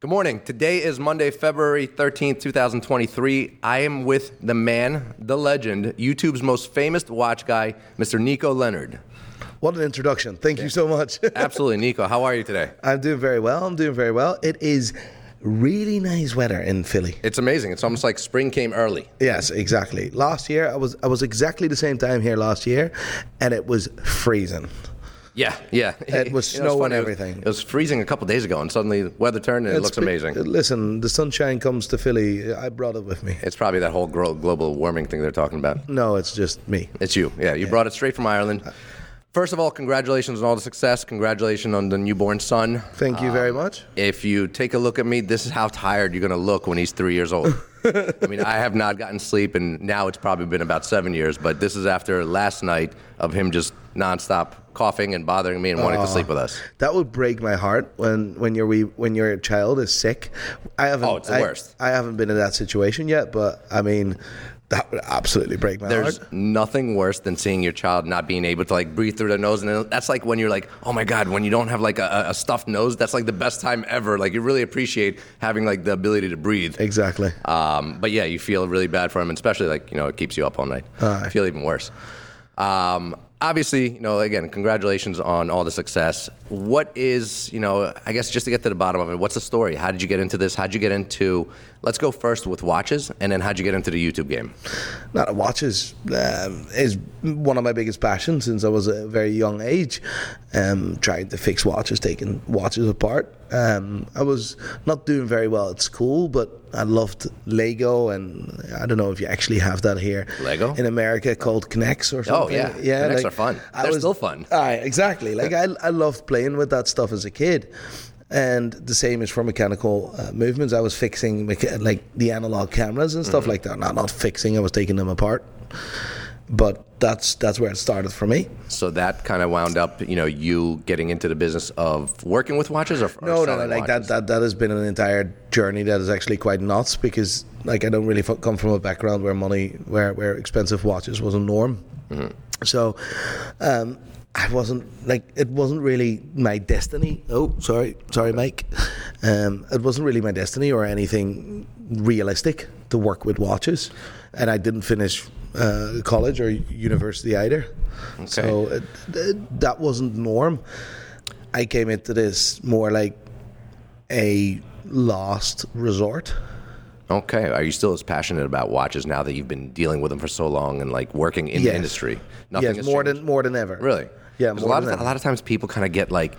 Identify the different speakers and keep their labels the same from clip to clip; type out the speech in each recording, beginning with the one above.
Speaker 1: Good morning. Today is Monday, February 13th, 2023. I am with the man, the legend, YouTube's most famous watch guy, Mr. Nico Leonard.
Speaker 2: What an introduction. Thank you so much.
Speaker 1: Absolutely. Nico, how are you today?
Speaker 2: I'm doing very well. I'm doing very well. It is really nice weather in Philly.
Speaker 1: It's amazing. It's almost like spring came early.
Speaker 2: Yes, exactly. Last year I was I was exactly the same time here last year and it was freezing.
Speaker 1: Yeah, yeah.
Speaker 2: It was
Speaker 1: You know, it's
Speaker 2: snow
Speaker 1: funny,
Speaker 2: and
Speaker 1: it was-
Speaker 2: everything.
Speaker 1: It was freezing a couple days ago, and suddenly the weather turned and it
Speaker 2: It's
Speaker 1: looks
Speaker 2: be-
Speaker 1: amazing.
Speaker 2: Listen, the sunshine comes to Philly. I brought it with me.
Speaker 1: It's probably that whole global warming thing they're talking about.
Speaker 2: No, it's just me.
Speaker 1: It's you. Yeah, you brought it straight from Ireland. Uh, First of all, congratulations on all the success. Congratulations on the newborn son.
Speaker 2: Thank you very um, much.
Speaker 1: If you take a look at me, this is how tired you're going to look when he's three years old. I mean, I have not gotten sleep, and now it's probably been about seven years, but this is after last night of him just nonstop coughing and bothering me and wanting to ah, sleep with us.
Speaker 2: That would break my heart when when your wee, when your child is sick. I haven't.
Speaker 1: Oh, it's the
Speaker 2: I,
Speaker 1: worst.
Speaker 2: I haven't been in that situation yet, but I mean, that would absolutely break my heart.
Speaker 1: There's
Speaker 2: heart.
Speaker 1: nothing worse than seeing your child not being able to like breathe through their nose, and then- that's like when you're like, oh my god, when you don't have like a, a stuffed nose, that's like the best time ever. Like you really appreciate having like the ability to breathe.
Speaker 2: Exactly.
Speaker 1: Um, but yeah, you feel really bad for him, and especially like you know it keeps you up all night. I feel even worse. Um, obviously, you know, again, congratulations on all the success. What is, you know, I guess just to get to the bottom of it, what's the story? How did you get into this? How did you get into? Let's go first with watches, and then how'd you get into the YouTube game?
Speaker 2: Now, watches um, is one of my biggest passions since I was a very young age. Um, trying to fix watches, taking watches apart. Um, I was not doing very well at school, but I loved Lego, and I don't know if you actually have that here.
Speaker 1: Lego?
Speaker 2: in America called K'NEX or something.
Speaker 1: Oh yeah. Yeah, K'NEX are fun. They're still fun.
Speaker 2: Aye, exactly. Like I, I loved playing with that stuff as a kid. And the same is for mechanical uh, movements. I was fixing mecha- like the analog cameras and
Speaker 1: Mm-hmm.
Speaker 2: stuff like that. Not not fixing. I was taking them apart. But that's that's where it started for me.
Speaker 1: So that kind of wound up, you know, you getting into the business of working with watches, or, or
Speaker 2: No, no, no. Like that,
Speaker 1: watches?
Speaker 2: that, that has been an entire journey that is actually quite nuts because, like, I don't really f- come from a background where money, where where expensive watches was a norm. So, um, I wasn't like it wasn't really my destiny. Oh, sorry, sorry, Mike. Um, it wasn't really my destiny or anything realistic to work with watches, and I didn't finish uh, college or university either. So it, it, that wasn't norm. I came into this more like a last resort.
Speaker 1: Okay. Are you still as passionate about watches now that you've been dealing with them for so long and like working in the industry? Nothing
Speaker 2: yes,
Speaker 1: has
Speaker 2: more
Speaker 1: changed?
Speaker 2: than more than ever.
Speaker 1: Really?
Speaker 2: Yeah. more
Speaker 1: a lot
Speaker 2: than
Speaker 1: of
Speaker 2: ever.
Speaker 1: a lot of times people kind of get like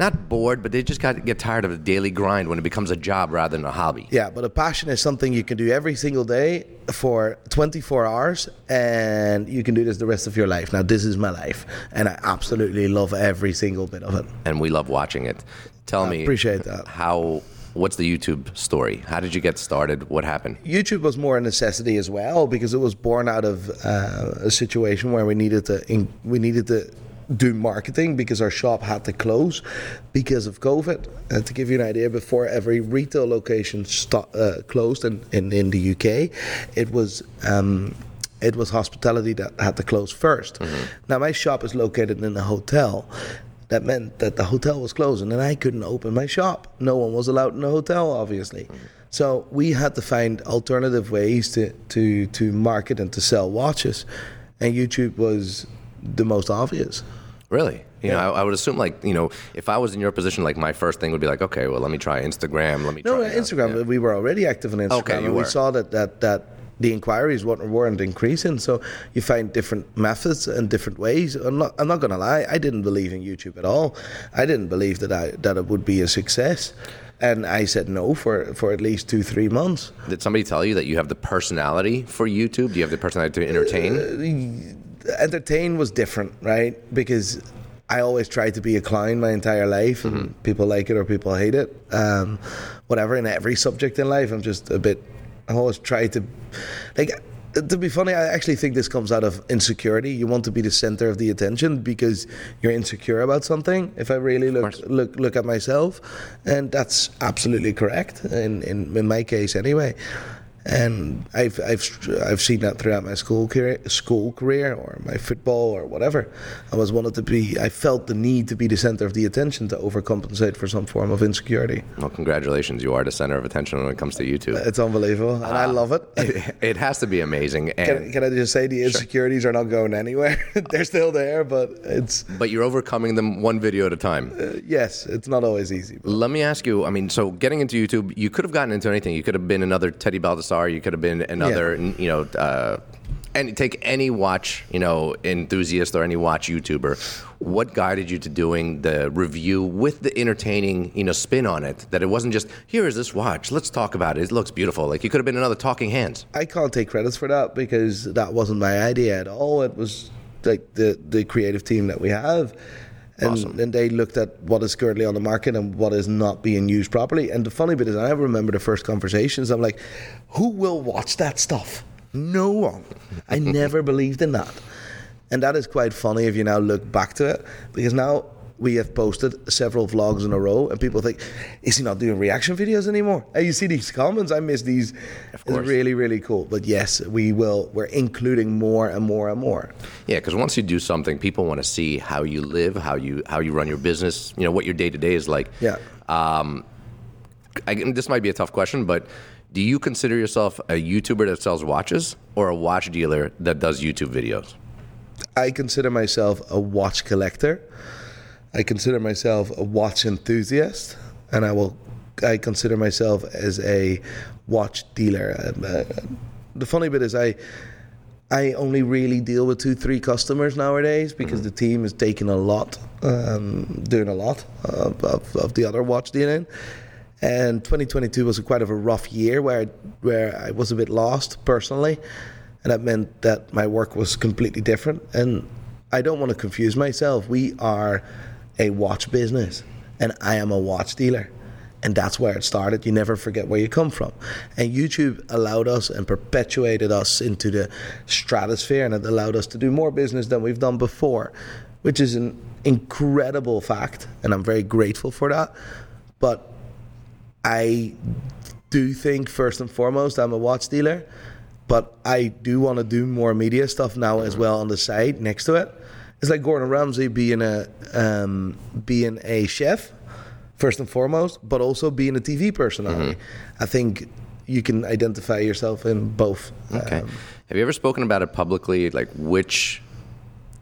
Speaker 1: not bored, but they just got get tired of the daily grind when it becomes a job rather than a hobby.
Speaker 2: Yeah, but a passion is something you can do every single day for 24 hours, and you can do this the rest of your life. Now, this is my life, and I absolutely love every single bit of it.
Speaker 1: And we love watching it. Tell me,
Speaker 2: appreciate that.
Speaker 1: How? What's the YouTube story? How did you get started? What happened?
Speaker 2: YouTube was more a necessity as well because it was born out of uh, a situation where we needed to in, we needed to do marketing because our shop had to close because of COVID. And to give you an idea, before every retail location sto- uh, closed in, in, in the UK, it was. Um, it was hospitality that had to close 1st Now my shop is located in a hotel. That meant that the hotel was closing and I couldn't open my shop. No one was allowed in the hotel, obviously. Mm-hmm. So we had to find alternative ways to, to, to market and to sell watches. And YouTube was the most obvious.
Speaker 1: Really? You know, I, I would assume like you know, if I was in your position, like my first thing would be like, okay, well, let me try Instagram. Let me
Speaker 2: No,
Speaker 1: try
Speaker 2: Instagram. We were already active on Instagram.
Speaker 1: Okay, you
Speaker 2: and we saw that, that, that the inquiries weren't, increasing. So you find different methods and different ways. I'm not, I'm not going to lie. I didn't believe in YouTube at all. I didn't believe that I that it would be a success. And I said no for, for at least two, three months.
Speaker 1: Did somebody tell you that you have the personality for YouTube? Do you have the personality to entertain?
Speaker 2: entertain was different, right? Because I always tried to be a clown my entire life, and people like it or people hate it. Um, whatever, in every subject in life, I'm just a bit. I always try to, like, to be funny. I actually think this comes out of insecurity. You want to be the center of the attention because you're insecure about something. If I really look look look at myself, and that's absolutely correct in in, in my case anyway. And I've I've I've seen that throughout my school career, school career or my football or whatever. I was wanted to be. I felt the need to be the center of the attention to overcompensate for some form of insecurity.
Speaker 1: Well, congratulations! You are the center of attention when it comes to YouTube.
Speaker 2: It's unbelievable, and uh, I love it.
Speaker 1: it. it. has to be amazing.
Speaker 2: Can, can, I just say the insecurities sure. are not going anywhere? They're still there, but it's.
Speaker 1: But you're overcoming them one video at a time.
Speaker 2: Uh, yes, it's not always easy.
Speaker 1: But. Let me ask you. I mean, so getting into YouTube, you could have gotten into anything. You could have been another Teddy Baldassarre you could have been another, yeah. you know, uh, and take any watch, you know, enthusiast or any watch YouTuber. What guided you to doing the review with the entertaining, you know, spin on it? That it wasn't just here is this watch. Let's talk about it. It looks beautiful. Like you could have been another Talking Hands.
Speaker 2: I can't take credits for that because that wasn't my idea at all. It was like the the creative team that we have and, awesome. and they looked at what is currently on the market and what is not being used properly. And the funny bit is, I remember the first conversations. I'm like, who will watch that stuff? No one. I never believed in that. And that is quite funny if you now look back to it, because now we have posted several vlogs in a row, and people think, is he not doing reaction videos anymore? And you see these comments, I miss these. Of course. It's really, really cool. But yes, we will. We're including more and more and more.
Speaker 1: Yeah, because once you do something, people want to see how you live, how you how you run your business. You know what your day to day is like.
Speaker 2: Yeah. Um,
Speaker 1: I, this might be a tough question, but do you consider yourself a YouTuber that sells watches or a watch dealer that does YouTube videos?
Speaker 2: I consider myself a watch collector. I consider myself a watch enthusiast, and I will. I consider myself as a watch dealer. Uh, the funny bit is, I I only really deal with two, three customers nowadays because mm-hmm. the team is taking a lot, um, doing a lot of, of, of, the other watch dealing. And 2022 was a quite of a rough year where where I was a bit lost personally, and that meant that my work was completely different. And I don't want to confuse myself. We are a watch business, and I am a watch dealer. And that's where it started. You never forget where you come from. And YouTube allowed us and perpetuated us into the stratosphere, and it allowed us to do more business than we've done before, which is an incredible fact. And I'm very grateful for that. But I do think, first and foremost, I'm a watch dealer. But I do want to do more media stuff now as mm-hmm. well on the side next to it it's like Gordon Ramsay being a um, being a chef first and foremost, but also being a TV personality. Mm-hmm. I think you can identify yourself in both.
Speaker 1: Okay. Um, Have you ever spoken about it publicly? Like which,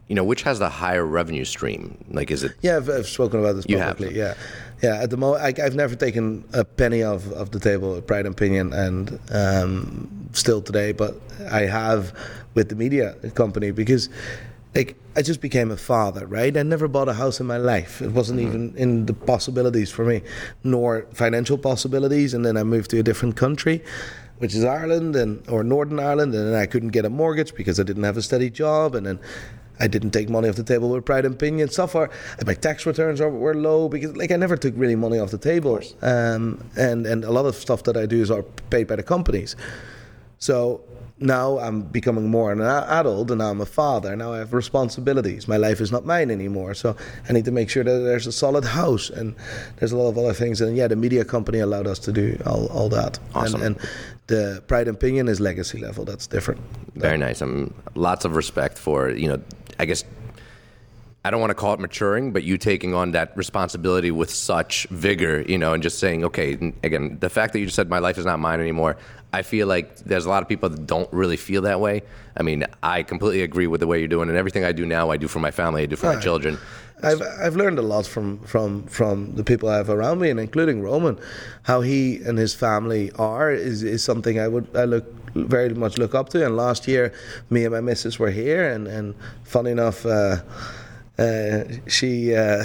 Speaker 1: you know, which has the higher revenue stream? Like, is it?
Speaker 2: Yeah, I've, I've spoken about this publicly. Yeah, yeah. At the moment, I, have never taken a penny of, of the table at Pride and Pinion, and um, still today, but I have with the media company because like I just became a father, right? I never bought a house in my life. It wasn't mm-hmm. even in the possibilities for me, nor financial possibilities. And then I moved to a different country, which is Ireland and or Northern Ireland, and then I couldn't get a mortgage because I didn't have a steady job, and then I didn't take money off the table with pride and pinion. So far, my tax returns are, were low because, like, I never took really money off the table, um, and and a lot of stuff that I do is are paid by the companies. So now I'm becoming more an adult and now I'm a father. Now I have responsibilities. My life is not mine anymore. So I need to make sure that there's a solid house and there's a lot of other things. And yeah, the media company allowed us to do all, all that.
Speaker 1: Awesome.
Speaker 2: And, and the pride and pinion is legacy level. That's different.
Speaker 1: Very nice. I'm lots of respect for, you know, I guess I don't want to call it maturing, but you taking on that responsibility with such vigor, you know, and just saying, okay, again, the fact that you just said my life is not mine anymore, I feel like there's a lot of people that don't really feel that way. I mean, I completely agree with the way you're doing, and everything I do now, I do for my family, I do for my children.
Speaker 2: I've I've learned a lot from from from the people I have around me, and including Roman, how he and his family are is, is something I would I look very much look up to. And last year, me and my missus were here, and and funny enough. Uh, uh, she uh,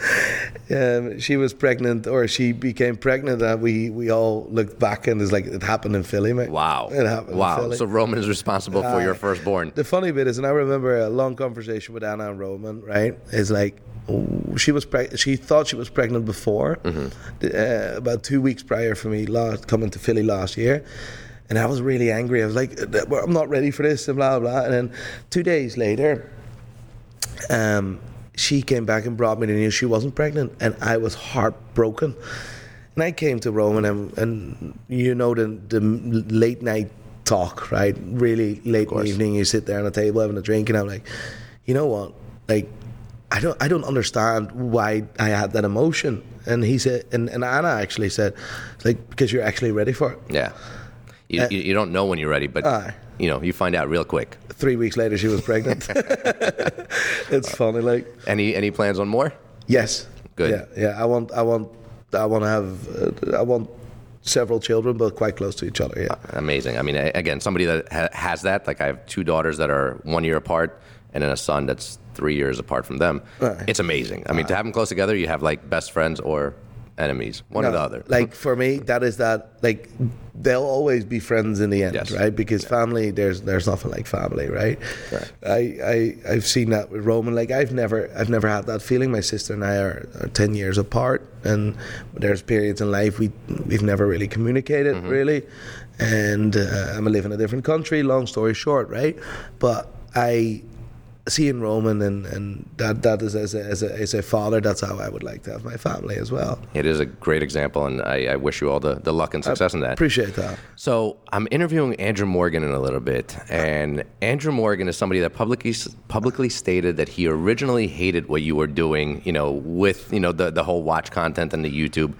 Speaker 2: um, she was pregnant or she became pregnant and we, we all looked back and it's like it happened in Philly mate.
Speaker 1: Wow.
Speaker 2: It happened
Speaker 1: Wow. So Roman is responsible uh, for your firstborn.
Speaker 2: The funny bit is and I remember a long conversation with Anna and Roman, right? Is like she was preg- she thought she was pregnant before mm-hmm. Uh, about 2 weeks prior for me last coming to Philly last year. And I was really angry. I was like, I'm not ready for this, and blah, blah. And then two days later, um, she came back and brought me the news she wasn't pregnant, and I was heartbroken. And I came to Rome, and, and you know the the late night talk, right? Really late in the evening, you sit there on a table having a drink, and I'm like, you know what, like. I don't, I don't understand why I had that emotion. And he said, and, and Anna actually said, like, because you're actually ready for it.
Speaker 1: Yeah. You, uh, you, you, don't know when you're ready, but uh, you know you find out real quick.
Speaker 2: Three weeks later, she was pregnant. it's funny, like.
Speaker 1: Any any plans on more?
Speaker 2: Yes.
Speaker 1: Good.
Speaker 2: Yeah, yeah. I want, I want, I want to have, uh, I want several children, but quite close to each other. Yeah.
Speaker 1: Uh, amazing. I mean, again, somebody that ha- has that. Like, I have two daughters that are one year apart, and then a son that's three years apart from them. Right. It's amazing. I mean, to uh, have them close together, you have like best friends or enemies, one no, or the other.
Speaker 2: Like for me, that is that. Like they'll always be friends in the end, yes. right? Because yeah. family, there's there's nothing like family, right? right? I I I've seen that with Roman. Like I've never I've never had that feeling. My sister and I are, are ten years apart, and there's periods in life we we've never really communicated mm-hmm. really, and uh, I'm live in a different country. Long story short, right? But I seeing Roman and, and that that is as a, as a as a father, that's how I would like to have my family as well.
Speaker 1: It is a great example, and I, I wish you all the, the luck and success
Speaker 2: I
Speaker 1: in that.
Speaker 2: Appreciate that.
Speaker 1: So I'm interviewing Andrew Morgan in a little bit, and Andrew Morgan is somebody that publicly publicly stated that he originally hated what you were doing, you know, with you know the the whole watch content and the YouTube.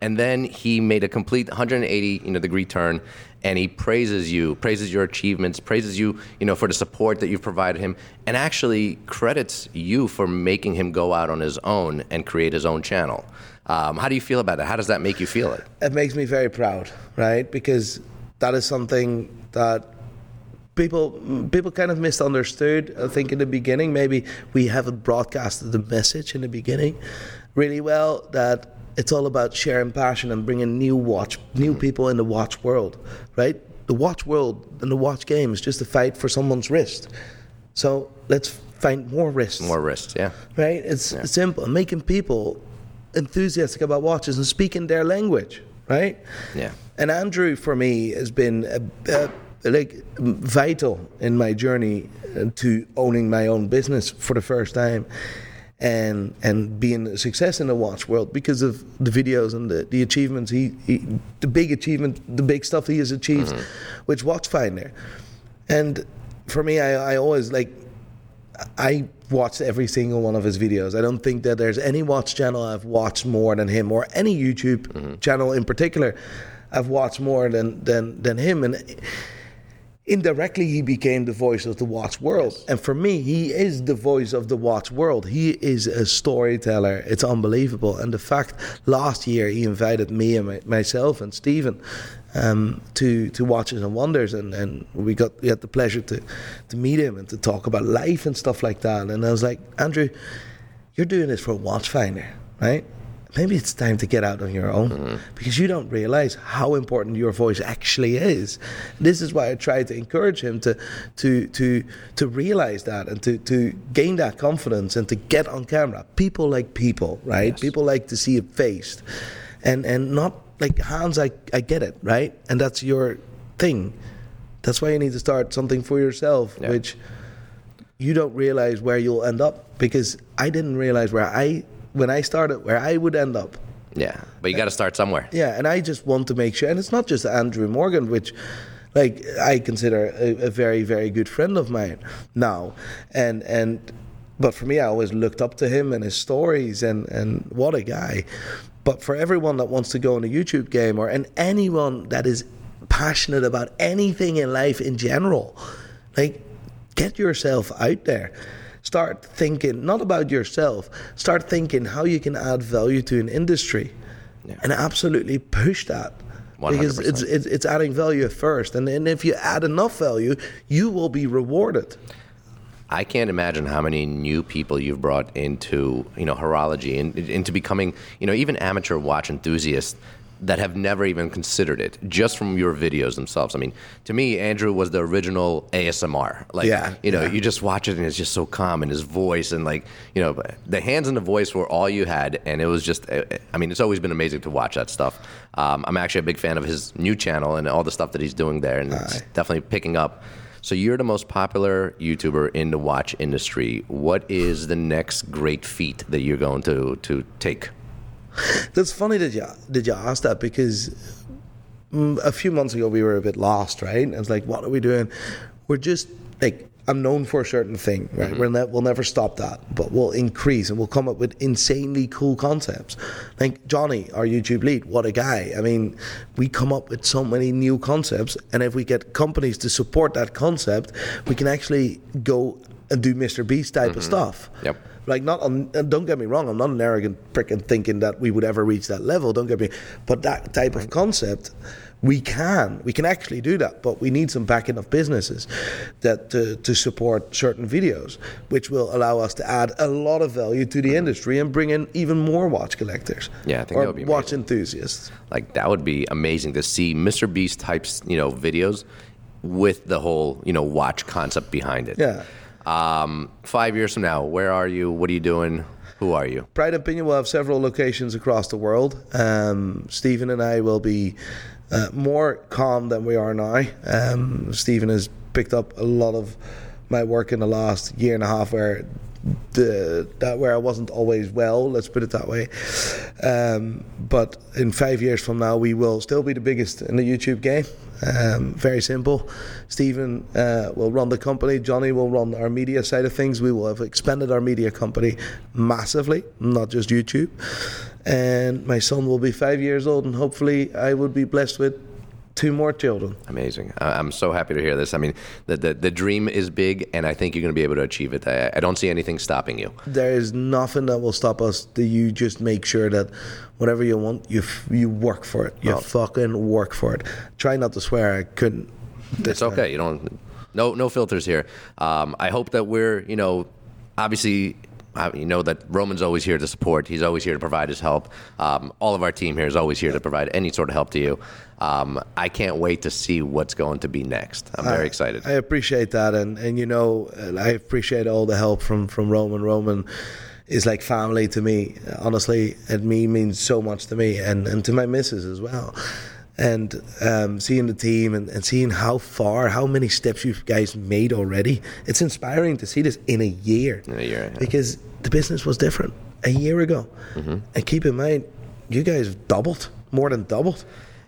Speaker 1: And then he made a complete 180 you know, degree turn and he praises you, praises your achievements, praises you, you know, for the support that you've provided him, and actually credits you for making him go out on his own and create his own channel. Um, how do you feel about that? How does that make you feel? It
Speaker 2: it makes me very proud, right? Because that is something that people people kind of misunderstood. I think in the beginning, maybe we haven't broadcasted the message in the beginning really well that it's all about sharing passion and bringing new watch, new mm-hmm. people in the watch world, right? The watch world and the watch game is just a fight for someone's wrist. So let's find more wrists.
Speaker 1: More wrists, yeah.
Speaker 2: Right? It's yeah. simple. Making people enthusiastic about watches and speaking their language, right?
Speaker 1: Yeah.
Speaker 2: And Andrew, for me, has been a, a, like vital in my journey uh, to owning my own business for the first time and and being a success in the watch world because of the videos and the, the achievements he, he the big achievement the big stuff he has achieved mm-hmm. with Watchfinder and for me I, I always like I watched every single one of his videos I don't think that there's any watch channel I've watched more than him or any YouTube mm-hmm. channel in particular I've watched more than than than him and indirectly he became the voice of the watch world. Yes. and for me he is the voice of the watch world. He is a storyteller. It's unbelievable. And the fact last year he invited me and my, myself and Stephen um, to to watches and wonders. And, and we got we had the pleasure to to meet him and to talk about life and stuff like that. And I was like Andrew you're doing this for a watchfinder right maybe it's time to get out on your own mm-hmm. because you don't realize how important your voice actually is. This is why I try to encourage him to to to to realize that and to to gain that confidence and to get on camera. People like people, right? Yes. People like to see it faced, and and not like hands. I I get it, right? And that's your thing. That's why you need to start something for yourself, yeah. which you don't realize where you'll end up because I didn't realize where I when I started where I would end up.
Speaker 1: Yeah, but you got to start somewhere.
Speaker 2: Yeah, and I just want to make sure, and it's not just Andrew Morgan, which like I consider a, a, very very good friend of mine now, and and but for me, I always looked up to him and his stories, and and what a guy. But for everyone that wants to go in a YouTube game, or and anyone that is passionate about anything in life in general, like get yourself out there start thinking not about yourself start thinking how you can add value to an industry yeah. and absolutely push that 100%. because it's, it's, it's adding value first and, and if you add enough value you will be rewarded
Speaker 1: I can't imagine how many new people you've brought into, you know, horology and into becoming, you know, even amateur watch enthusiasts that have never even considered it just from your videos themselves. I mean, to me, Andrew was the original ASMR. Like, yeah, you know,
Speaker 2: yeah.
Speaker 1: you just watch it and it's just so calm and his voice and like, you know, the hands and the voice were all you had. And it was just, I mean, it's always been amazing to watch that stuff. Um, I'm actually a big fan of his new channel and all the stuff that he's doing there. And it's definitely picking up. So you're the most popular YouTuber in the watch industry. What is the next great feat that you're going to, to take?
Speaker 2: That's funny that you did you ask that because mm, a few months ago we were a bit lost, right? I was like, what are we doing? We're just like I'm known for a certain thing, right?
Speaker 1: Mm-hmm.
Speaker 2: We're ne- we'll never stop that, but we'll increase and we'll come up with insanely cool concepts. Like Johnny, our YouTube lead, what a guy! I mean, we come up with so many new concepts, and if we get companies to support that concept, we can actually go and do Mr. Beast type of stuff.
Speaker 1: Mm-hmm. Yep.
Speaker 2: Like not on, and don't get me wrong, I'm not an arrogant prick and thinking that we would ever reach that level. Don't get me, but that type of concept, we can, we can actually do that. But we need some backing of businesses that to, to support certain videos, which will allow us to add a lot of value to the mm-hmm. industry and bring in even more watch collectors.
Speaker 1: Yeah, I think
Speaker 2: or
Speaker 1: that would be
Speaker 2: watch
Speaker 1: amazing.
Speaker 2: enthusiasts.
Speaker 1: Like that would be amazing to see Mr. Beast types, you know, videos with the whole, you know, watch concept behind it.
Speaker 2: Yeah.
Speaker 1: Um, five years from now, where are you? What are you doing? Who are you?
Speaker 2: Pride and Pinion will have several locations across the world. Um, Stephen and I will be uh, more calm than we are now. Um, Stephen has picked up a lot of my work in the last year and a half, where the that where I wasn't always well. Let's put it that way. Um, but in five years from now, we will still be the biggest in the YouTube game. Um, very simple. Stephen uh, will run the company. Johnny will run our media side of things. We will have expanded our media company massively, not just YouTube. And my son will be five years old, and hopefully, I would be blessed with two more children.
Speaker 1: Amazing. I'm so happy to hear this. I mean, the, the, the dream is big, and I think you're going to be able to achieve it. I, I don't see anything stopping you.
Speaker 2: There is nothing that will stop us. You just make sure that whatever you want, you f- you work for it. You
Speaker 1: Oh.
Speaker 2: fucking work for it. Try not to swear. I couldn't.
Speaker 1: It's okay. You don't. No, no filters here. Um, I hope that we're, you know, obviously, uh, you know that Roman's always here to support. He's always here to provide his help. Um, all of our team here is always here to provide any sort of help to you. Um, I can't wait to see what's going to be next. I'm very excited.
Speaker 2: I appreciate that, and and you know, I appreciate all the help from from Roman. Roman is like family to me. Honestly, it me means so much to me, and and to my missus as well. And um, seeing the team and, and seeing how far, how many steps you guys made already, it's inspiring to see this in a year.
Speaker 1: In a year, yeah.
Speaker 2: because the business was different a year ago.
Speaker 1: Mm-hmm.
Speaker 2: And keep in mind, you guys have doubled, more than doubled,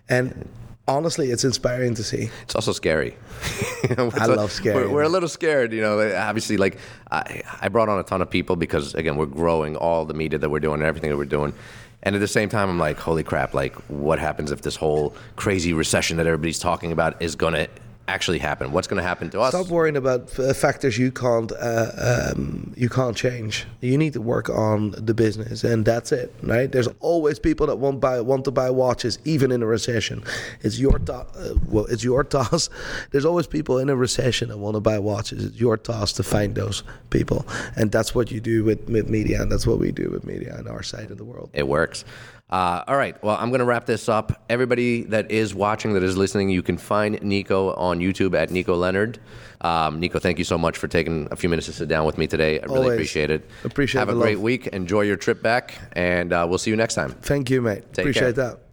Speaker 2: and honestly, it's inspiring to see.
Speaker 1: It's also scary.
Speaker 2: I love scary.
Speaker 1: We're, we're a little scared, you know. Obviously, like I, I brought on a ton of people because again, we're growing all the media that we're doing and everything that we're doing. And at the same time, I'm like, holy crap! Like, what happens if this whole crazy recession that everybody's talking about is going to actually happen? What's going to happen to us?
Speaker 2: Stop worrying about uh, factors you can't uh, um, you can't change. You need to work on the business, and that's it. Right? There's always people that want buy want to buy watches, even in a recession. It's your ta- uh, well, it's your task. There's always people in a recession that want to buy watches. It's your task to find those people, and that's what you do with, with media, and that's what we do with media on our side of the world.
Speaker 1: It works. Uh, all right. Well, I'm going to wrap this up. Everybody that is watching, that is listening, you can find Nico on YouTube at Nico Leonard. Um, Nico, thank you so much for taking a few minutes to sit down with me today. I really
Speaker 2: Always.
Speaker 1: appreciate it.
Speaker 2: Appreciate it.
Speaker 1: Have a
Speaker 2: the
Speaker 1: great week. Enjoy your trip back, and uh, we'll see you next time.
Speaker 2: Thank you, mate.
Speaker 1: Take
Speaker 2: Appreciate
Speaker 1: care.
Speaker 2: that.